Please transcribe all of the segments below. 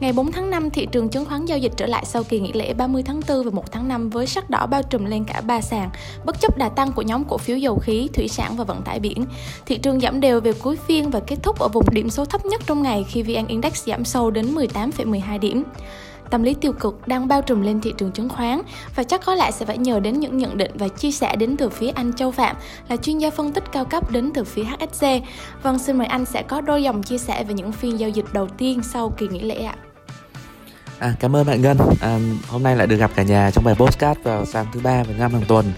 Ngày 4 tháng 5, thị trường chứng khoán giao dịch trở lại sau kỳ nghỉ lễ 30 tháng 4 và 1 tháng 5 với sắc đỏ bao trùm lên cả ba sàn, bất chấp đà tăng của nhóm cổ phiếu dầu khí, thủy sản và vận tải biển. Thị trường giảm đều về cuối phiên và kết thúc ở vùng điểm số thấp nhất trong ngày khi VN Index giảm sâu đến 18,12 điểm tâm lý tiêu cực đang bao trùm lên thị trường chứng khoán và chắc có lẽ sẽ phải nhờ đến những nhận định và chia sẻ đến từ phía anh Châu Phạm là chuyên gia phân tích cao cấp đến từ phía HSC. Vâng, xin mời anh sẽ có đôi dòng chia sẻ về những phiên giao dịch đầu tiên sau kỳ nghỉ lễ ạ. À, cảm ơn bạn Ngân. À, hôm nay lại được gặp cả nhà trong bài postcard vào sáng thứ ba và năm hàng tuần.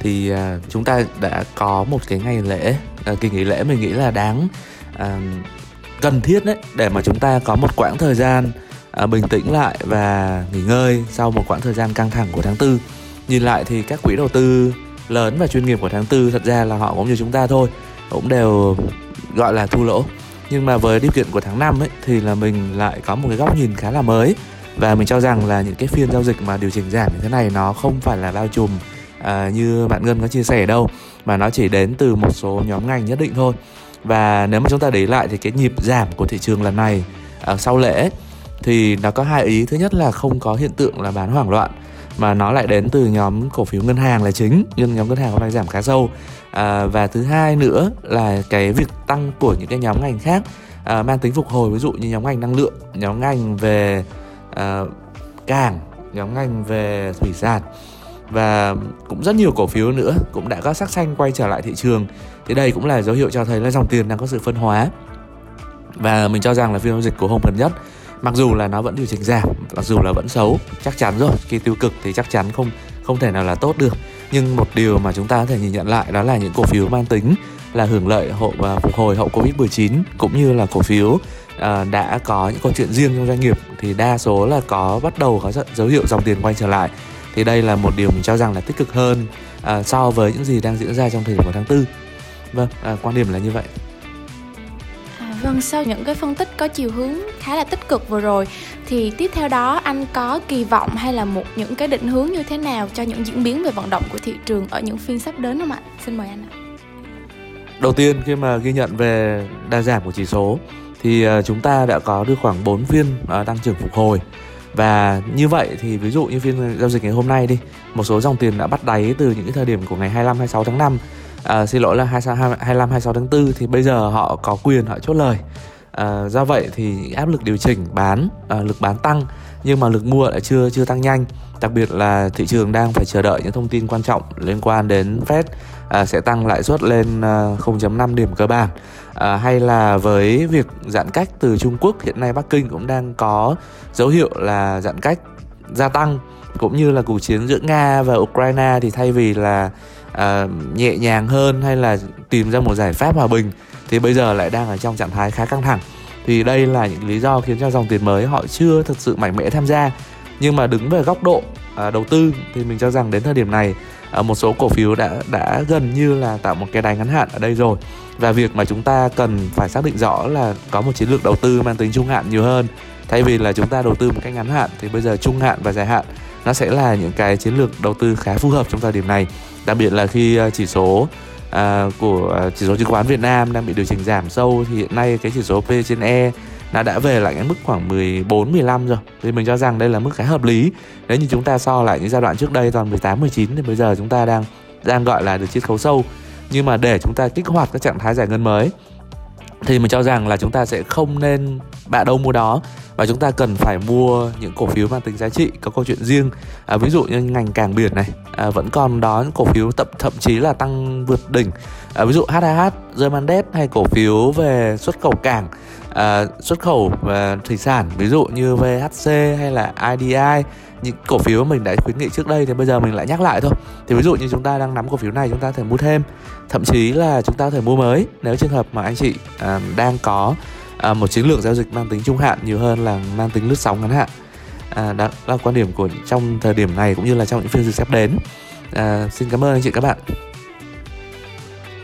Thì à, chúng ta đã có một cái ngày lễ, à, kỳ nghỉ lễ mình nghĩ là đáng à, cần thiết đấy để mà chúng ta có một quãng thời gian à, bình tĩnh lại và nghỉ ngơi sau một quãng thời gian căng thẳng của tháng tư. Nhìn lại thì các quỹ đầu tư lớn và chuyên nghiệp của tháng tư thật ra là họ cũng như chúng ta thôi, cũng đều gọi là thu lỗ. Nhưng mà với điều kiện của tháng 5 ấy thì là mình lại có một cái góc nhìn khá là mới và mình cho rằng là những cái phiên giao dịch mà điều chỉnh giảm như thế này nó không phải là bao trùm à, như bạn Ngân có chia sẻ đâu mà nó chỉ đến từ một số nhóm ngành nhất định thôi và nếu mà chúng ta để lại thì cái nhịp giảm của thị trường lần này à, sau lễ thì nó có hai ý. Thứ nhất là không có hiện tượng là bán hoảng loạn mà nó lại đến từ nhóm cổ phiếu ngân hàng là chính nhưng nhóm ngân hàng hôm nay giảm khá sâu. À, và thứ hai nữa là cái việc tăng của những cái nhóm ngành khác à, mang tính phục hồi ví dụ như nhóm ngành năng lượng nhóm ngành về à, cảng nhóm ngành về thủy sản và cũng rất nhiều cổ phiếu nữa cũng đã có sắc xanh quay trở lại thị trường. Thì đây cũng là dấu hiệu cho thấy là dòng tiền đang có sự phân hóa. Và mình cho rằng là phiên giao dịch của hôm gần nhất mặc dù là nó vẫn điều chỉnh giảm mặc dù là vẫn xấu chắc chắn rồi khi tiêu cực thì chắc chắn không không thể nào là tốt được. Nhưng một điều mà chúng ta có thể nhìn nhận lại đó là những cổ phiếu mang tính là hưởng lợi hậu và phục hồi hậu covid 19 cũng như là cổ phiếu uh, đã có những câu chuyện riêng trong doanh nghiệp thì đa số là có bắt đầu có dấu hiệu dòng tiền quay trở lại. Thì đây là một điều mình cho rằng là tích cực hơn uh, so với những gì đang diễn ra trong thời điểm của tháng tư. Vâng uh, quan điểm là như vậy vâng sau những cái phân tích có chiều hướng khá là tích cực vừa rồi, thì tiếp theo đó anh có kỳ vọng hay là một những cái định hướng như thế nào cho những diễn biến về vận động của thị trường ở những phiên sắp đến không ạ? Xin mời anh ạ. Đầu tiên, khi mà ghi nhận về đa giảm của chỉ số, thì ờ, chúng ta đã có được khoảng 4 phiên ờ, tăng trưởng phục hồi. Và như vậy thì ví dụ như phiên giao dịch ngày hôm nay đi, một số dòng tiền đã bắt đáy từ những cái thời điểm của ngày 25 26 tháng 5 à, xin lỗi là 25 26 tháng 4 thì bây giờ họ có quyền họ chốt lời. À, do vậy thì áp lực điều chỉnh bán à, lực bán tăng nhưng mà lực mua lại chưa chưa tăng nhanh. Đặc biệt là thị trường đang phải chờ đợi những thông tin quan trọng liên quan đến Fed à, sẽ tăng lãi suất lên à, 0.5 điểm cơ bản. À, hay là với việc giãn cách từ Trung Quốc hiện nay Bắc Kinh cũng đang có dấu hiệu là giãn cách gia tăng cũng như là cuộc chiến giữa Nga và Ukraine thì thay vì là à, nhẹ nhàng hơn hay là tìm ra một giải pháp hòa bình thì bây giờ lại đang ở trong trạng thái khá căng thẳng. Thì đây là những lý do khiến cho dòng tiền mới họ chưa thực sự mạnh mẽ tham gia. Nhưng mà đứng về góc độ à, đầu tư thì mình cho rằng đến thời điểm này à, một số cổ phiếu đã đã gần như là tạo một cái đáy ngắn hạn ở đây rồi. Và việc mà chúng ta cần phải xác định rõ là có một chiến lược đầu tư mang tính trung hạn nhiều hơn. Thay vì là chúng ta đầu tư một cách ngắn hạn thì bây giờ trung hạn và dài hạn nó sẽ là những cái chiến lược đầu tư khá phù hợp trong thời điểm này đặc biệt là khi ờ, chỉ số uh, của ờ, chỉ số chứng khoán Việt Nam đang bị điều chỉnh giảm sâu thì hiện nay cái chỉ số P trên E nó đã về lại cái mức khoảng 14 15 rồi. Thì mình cho rằng đây là mức khá hợp lý. Nếu như chúng ta so lại những giai đoạn trước đây toàn 18 19 thì bây giờ chúng ta đang đang gọi là được chiết khấu sâu. Nhưng mà để chúng ta kích hoạt các trạng thái giải ngân mới thì mình cho rằng là chúng ta sẽ không nên bạ đâu mua đó và chúng ta cần phải mua những cổ phiếu mang tính giá trị có câu chuyện riêng. À, ví dụ như ngành cảng biển này à, vẫn còn đó những cổ phiếu thậm thậm chí là tăng vượt đỉnh. À, ví dụ HHH, Germandet hay cổ phiếu về xuất khẩu cảng à, xuất khẩu và thủy sản ví dụ như VHC hay là IDI những cổ phiếu mình đã khuyến nghị trước đây thì bây giờ mình lại nhắc lại thôi. Thì ví dụ như chúng ta đang nắm cổ phiếu này chúng ta thể mua thêm. Thậm chí là chúng ta thể mua mới nếu trường hợp mà anh chị à, đang có à, một chiến lược giao dịch mang tính trung hạn nhiều hơn là mang tính lướt sóng ngắn hạn. À, đó là quan điểm của trong thời điểm này cũng như là trong những phiên dịch sắp đến. À, xin cảm ơn anh chị các bạn.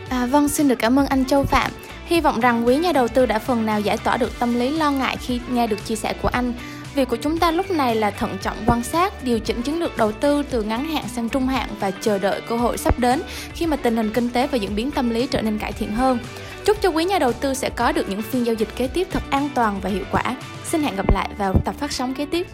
À, vâng xin được cảm ơn anh Châu Phạm. Hy vọng rằng quý nhà đầu tư đã phần nào giải tỏa được tâm lý lo ngại khi nghe được chia sẻ của anh. Việc của chúng ta lúc này là thận trọng quan sát, điều chỉnh chiến lược đầu tư từ ngắn hạn sang trung hạn và chờ đợi cơ hội sắp đến khi mà tình hình kinh tế và diễn biến tâm lý trở nên cải thiện hơn. Chúc cho quý nhà đầu tư sẽ có được những phiên giao dịch kế tiếp thật an toàn và hiệu quả. Xin hẹn gặp lại vào tập phát sóng kế tiếp.